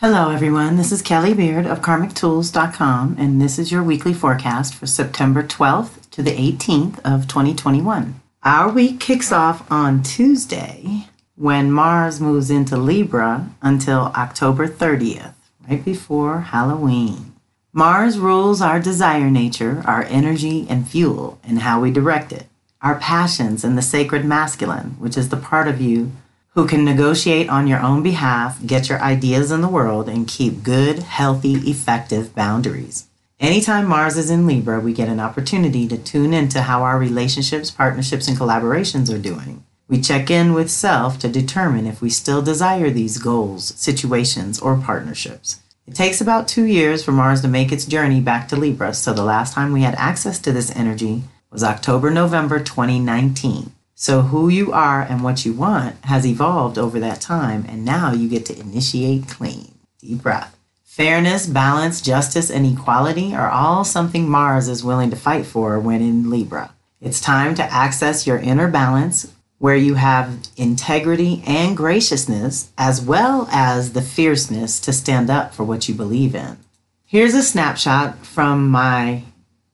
Hello, everyone. This is Kelly Beard of KarmicTools.com, and this is your weekly forecast for September 12th to the 18th of 2021. Our week kicks off on Tuesday when Mars moves into Libra until October 30th, right before Halloween. Mars rules our desire nature, our energy and fuel, and how we direct it, our passions and the sacred masculine, which is the part of you who can negotiate on your own behalf, get your ideas in the world, and keep good, healthy, effective boundaries. Anytime Mars is in Libra, we get an opportunity to tune into how our relationships, partnerships, and collaborations are doing. We check in with self to determine if we still desire these goals, situations, or partnerships. It takes about two years for Mars to make its journey back to Libra, so the last time we had access to this energy was October November 2019. So, who you are and what you want has evolved over that time, and now you get to initiate clean. Deep breath. Fairness, balance, justice, and equality are all something Mars is willing to fight for when in Libra. It's time to access your inner balance where you have integrity and graciousness, as well as the fierceness to stand up for what you believe in. Here's a snapshot from my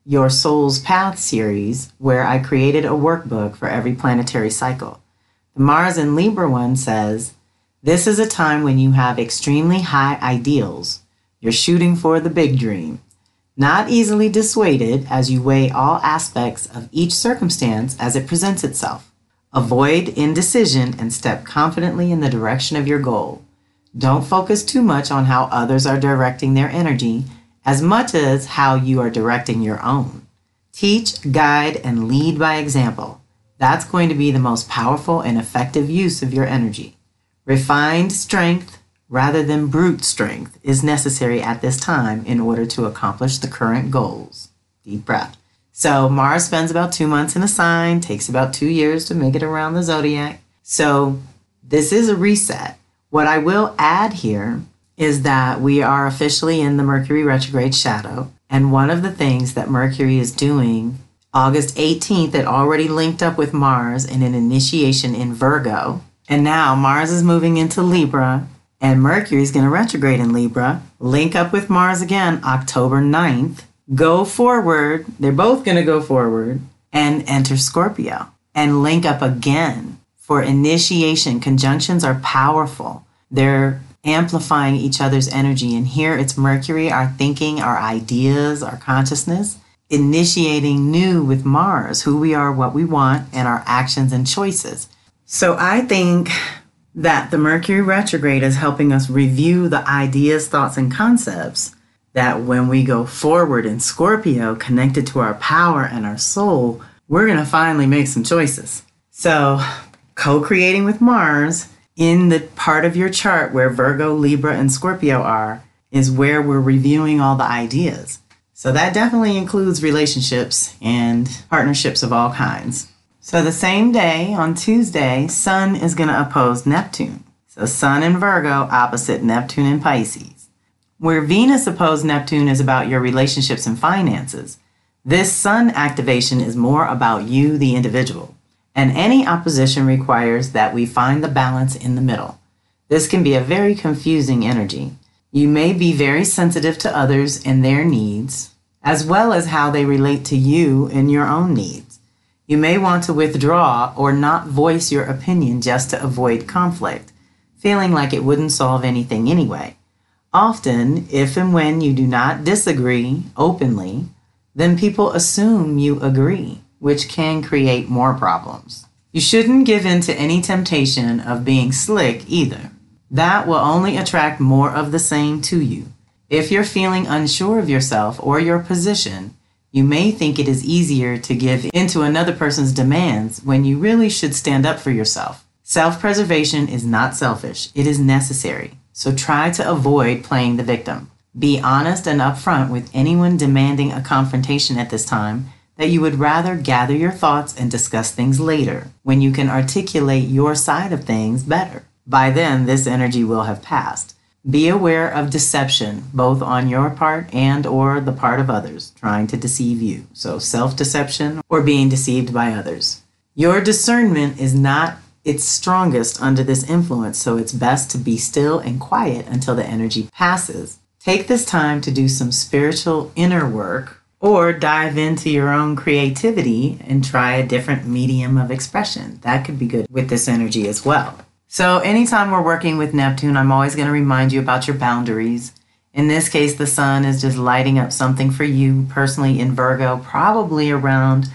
Your Soul's Path series, where I created a workbook for every planetary cycle. The Mars in Libra one says, This is a time when you have extremely high ideals. You're shooting for the big dream. Not easily dissuaded as you weigh all aspects of each circumstance as it presents itself. Avoid indecision and step confidently in the direction of your goal. Don't focus too much on how others are directing their energy as much as how you are directing your own. Teach, guide, and lead by example. That's going to be the most powerful and effective use of your energy. Refined strength rather than brute strength is necessary at this time in order to accomplish the current goals. Deep breath. So Mars spends about two months in a sign, takes about two years to make it around the zodiac. So this is a reset. What I will add here is that we are officially in the Mercury retrograde shadow. And one of the things that Mercury is doing, August 18th, it already linked up with Mars in an initiation in Virgo. And now Mars is moving into Libra, and Mercury is going to retrograde in Libra, link up with Mars again October 9th go forward. They're both going to go forward and enter Scorpio and link up again for initiation. Conjunctions are powerful. They're amplifying each other's energy. And here it's Mercury, our thinking, our ideas, our consciousness, initiating new with Mars, who we are, what we want, and our actions and choices. So I think that the Mercury retrograde is helping us review the ideas, thoughts, and concepts that when we go forward in Scorpio, connected to our power and our soul, we're going to finally make some choices. So, co creating with Mars in the part of your chart where Virgo, Libra, and Scorpio are is where we're reviewing all the ideas. So, that definitely includes relationships and partnerships of all kinds. So, the same day on Tuesday, Sun is going to oppose Neptune. So, Sun in Virgo opposite Neptune in Pisces. Where Venus opposed Neptune is about your relationships and finances. This Sun activation is more about you, the individual. And any opposition requires that we find the balance in the middle. This can be a very confusing energy. You may be very sensitive to others and their needs, as well as how they relate to you and your own needs. You may want to withdraw or not voice your opinion just to avoid conflict, feeling like it wouldn't solve anything anyway. Often, if and when you do not disagree openly, then people assume you agree, which can create more problems. You shouldn't give in to any temptation of being slick either. That will only attract more of the same to you. If you're feeling unsure of yourself or your position, you may think it is easier to give into another person's demands when you really should stand up for yourself. Self preservation is not selfish, it is necessary. So try to avoid playing the victim. Be honest and upfront with anyone demanding a confrontation at this time that you would rather gather your thoughts and discuss things later when you can articulate your side of things better. By then, this energy will have passed. Be aware of deception, both on your part and or the part of others trying to deceive you. So self-deception or being deceived by others. Your discernment is not its strongest under this influence, so it's best to be still and quiet until the energy passes. Take this time to do some spiritual inner work or dive into your own creativity and try a different medium of expression. That could be good with this energy as well. So, anytime we're working with Neptune, I'm always going to remind you about your boundaries. In this case, the sun is just lighting up something for you personally in Virgo, probably around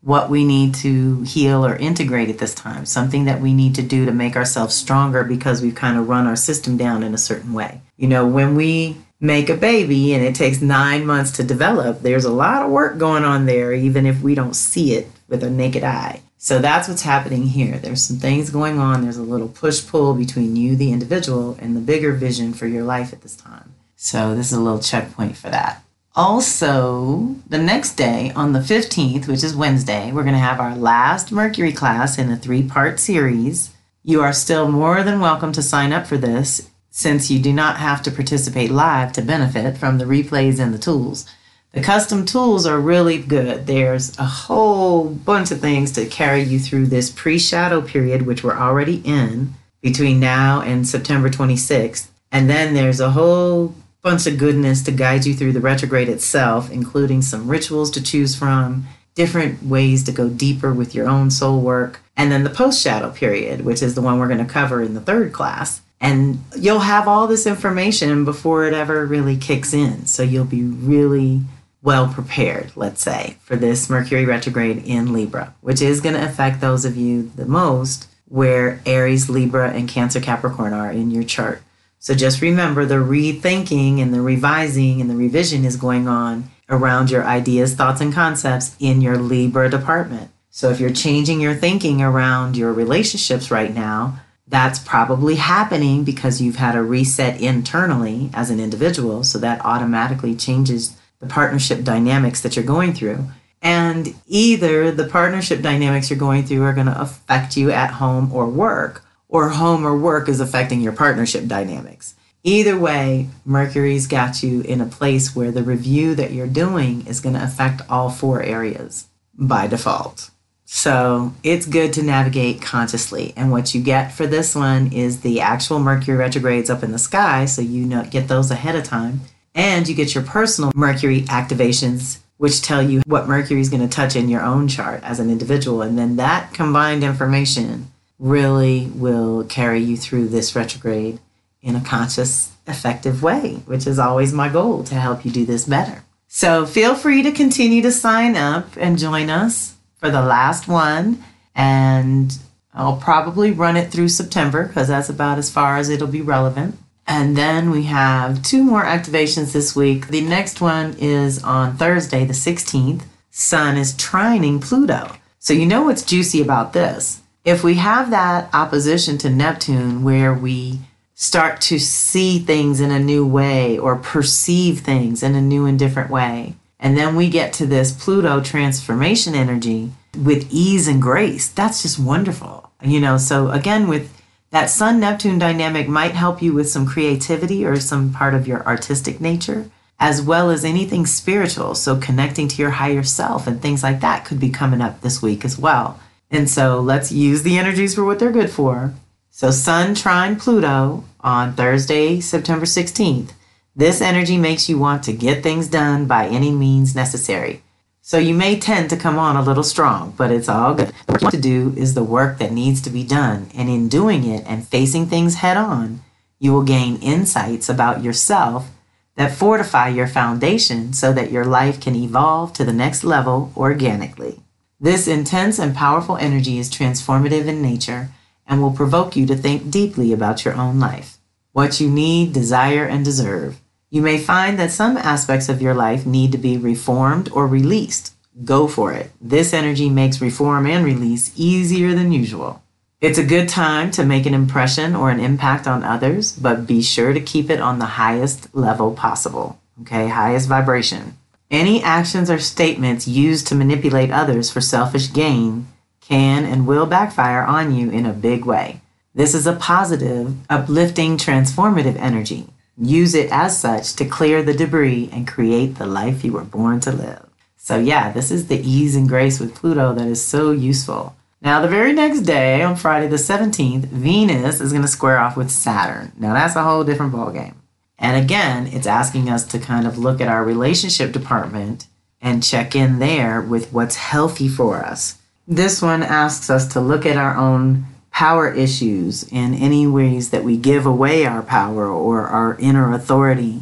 what we need to heal or integrate at this time, something that we need to do to make ourselves stronger because we've kind of run our system down in a certain way. You know, when we make a baby and it takes nine months to develop, there's a lot of work going on there, even if we don't see it with a naked eye. So that's what's happening here. There's some things going on. There's a little push pull between you, the individual, and the bigger vision for your life at this time. So this is a little checkpoint for that. Also, the next day on the 15th, which is Wednesday, we're going to have our last Mercury class in a three part series. You are still more than welcome to sign up for this since you do not have to participate live to benefit from the replays and the tools. The custom tools are really good. There's a whole bunch of things to carry you through this pre shadow period, which we're already in between now and September 26th. And then there's a whole bunch of goodness to guide you through the retrograde itself, including some rituals to choose from, different ways to go deeper with your own soul work, and then the post shadow period, which is the one we're going to cover in the third class. And you'll have all this information before it ever really kicks in. So you'll be really well prepared, let's say, for this Mercury retrograde in Libra, which is going to affect those of you the most where Aries, Libra, and Cancer, Capricorn are in your chart. So just remember the rethinking and the revising and the revision is going on around your ideas, thoughts, and concepts in your Libra department. So if you're changing your thinking around your relationships right now, that's probably happening because you've had a reset internally as an individual. So that automatically changes the partnership dynamics that you're going through. And either the partnership dynamics you're going through are going to affect you at home or work, or home or work is affecting your partnership dynamics. Either way, Mercury's got you in a place where the review that you're doing is going to affect all four areas by default. So it's good to navigate consciously. And what you get for this one is the actual Mercury retrogrades up in the sky, so you know get those ahead of time. And you get your personal Mercury activations, which tell you what Mercury is going to touch in your own chart as an individual. And then that combined information really will carry you through this retrograde in a conscious, effective way, which is always my goal to help you do this better. So feel free to continue to sign up and join us for the last one. And I'll probably run it through September because that's about as far as it'll be relevant. And then we have two more activations this week. The next one is on Thursday, the 16th. Sun is trining Pluto. So you know what's juicy about this if we have that opposition to Neptune where we start to see things in a new way or perceive things in a new and different way, and then we get to this Pluto transformation energy with ease and grace, that's just wonderful. You know, so again, with that Sun Neptune dynamic might help you with some creativity or some part of your artistic nature, as well as anything spiritual. So, connecting to your higher self and things like that could be coming up this week as well. And so let's use the energies for what they're good for. So, Sun trine Pluto on Thursday, September 16th. This energy makes you want to get things done by any means necessary. So, you may tend to come on a little strong, but it's all good. What you want to do is the work that needs to be done. And in doing it and facing things head on, you will gain insights about yourself that fortify your foundation so that your life can evolve to the next level organically. This intense and powerful energy is transformative in nature and will provoke you to think deeply about your own life, what you need, desire, and deserve. You may find that some aspects of your life need to be reformed or released. Go for it. This energy makes reform and release easier than usual. It's a good time to make an impression or an impact on others, but be sure to keep it on the highest level possible. Okay, highest vibration. Any actions or statements used to manipulate others for selfish gain can and will backfire on you in a big way. This is a positive, uplifting, transformative energy. Use it as such to clear the debris and create the life you were born to live. So, yeah, this is the ease and grace with Pluto that is so useful. Now, the very next day, on Friday the 17th, Venus is going to square off with Saturn. Now, that's a whole different ballgame. And again, it's asking us to kind of look at our relationship department and check in there with what's healthy for us. This one asks us to look at our own power issues in any ways that we give away our power or our inner authority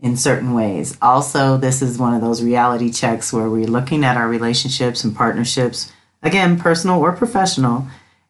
in certain ways. Also, this is one of those reality checks where we're looking at our relationships and partnerships, again, personal or professional,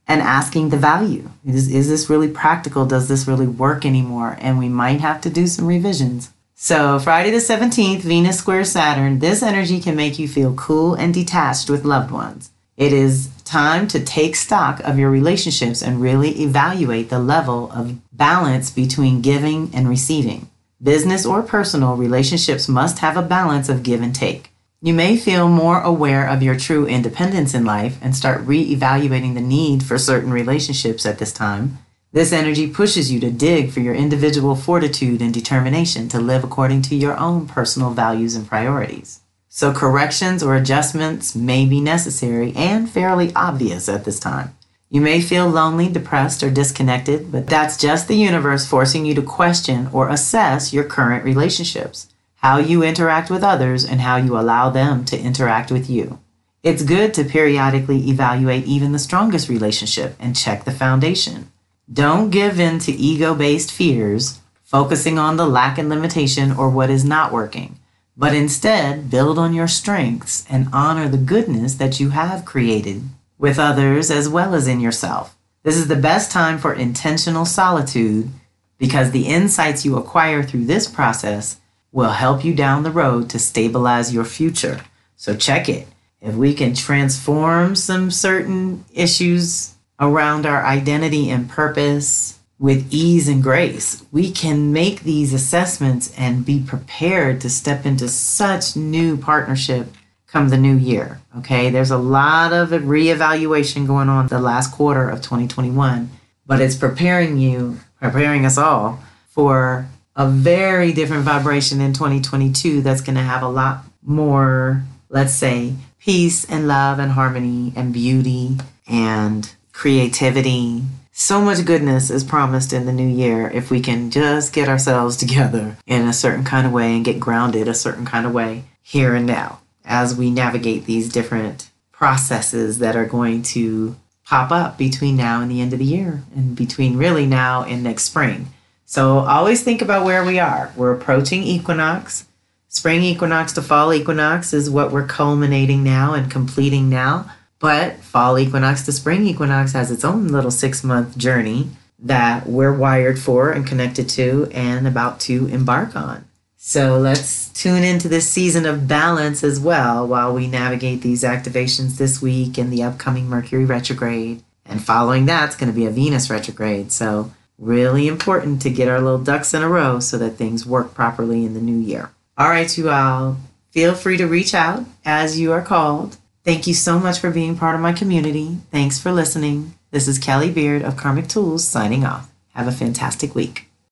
and asking the value. Is, is this really practical? Does this really work anymore? And we might have to do some revisions. So, Friday the 17th, Venus square Saturn, this energy can make you feel cool and detached with loved ones. It is time to take stock of your relationships and really evaluate the level of balance between giving and receiving. Business or personal relationships must have a balance of give and take. You may feel more aware of your true independence in life and start re evaluating the need for certain relationships at this time. This energy pushes you to dig for your individual fortitude and determination to live according to your own personal values and priorities. So, corrections or adjustments may be necessary and fairly obvious at this time. You may feel lonely, depressed, or disconnected, but that's just the universe forcing you to question or assess your current relationships how you interact with others, and how you allow them to interact with you. It's good to periodically evaluate even the strongest relationship and check the foundation. Don't give in to ego based fears, focusing on the lack and limitation or what is not working, but instead build on your strengths and honor the goodness that you have created with others as well as in yourself. This is the best time for intentional solitude because the insights you acquire through this process will help you down the road to stabilize your future. So check it. If we can transform some certain issues around our identity and purpose with ease and grace, we can make these assessments and be prepared to step into such new partnership come the new year. Okay, there's a lot of reevaluation going on the last quarter of 2021, but it's preparing you, preparing us all for a very different vibration in 2022 that's going to have a lot more, let's say, peace and love and harmony and beauty and creativity. So much goodness is promised in the new year if we can just get ourselves together in a certain kind of way and get grounded a certain kind of way here and now as we navigate these different processes that are going to pop up between now and the end of the year and between really now and next spring. So always think about where we are. We're approaching equinox. Spring equinox to fall equinox is what we're culminating now and completing now. But fall equinox to spring equinox has its own little six month journey that we're wired for and connected to and about to embark on. So let's tune into this season of balance as well while we navigate these activations this week and the upcoming Mercury retrograde. And following that, it's going to be a Venus retrograde. So Really important to get our little ducks in a row so that things work properly in the new year. All right, you all, feel free to reach out as you are called. Thank you so much for being part of my community. Thanks for listening. This is Kelly Beard of Karmic Tools signing off. Have a fantastic week.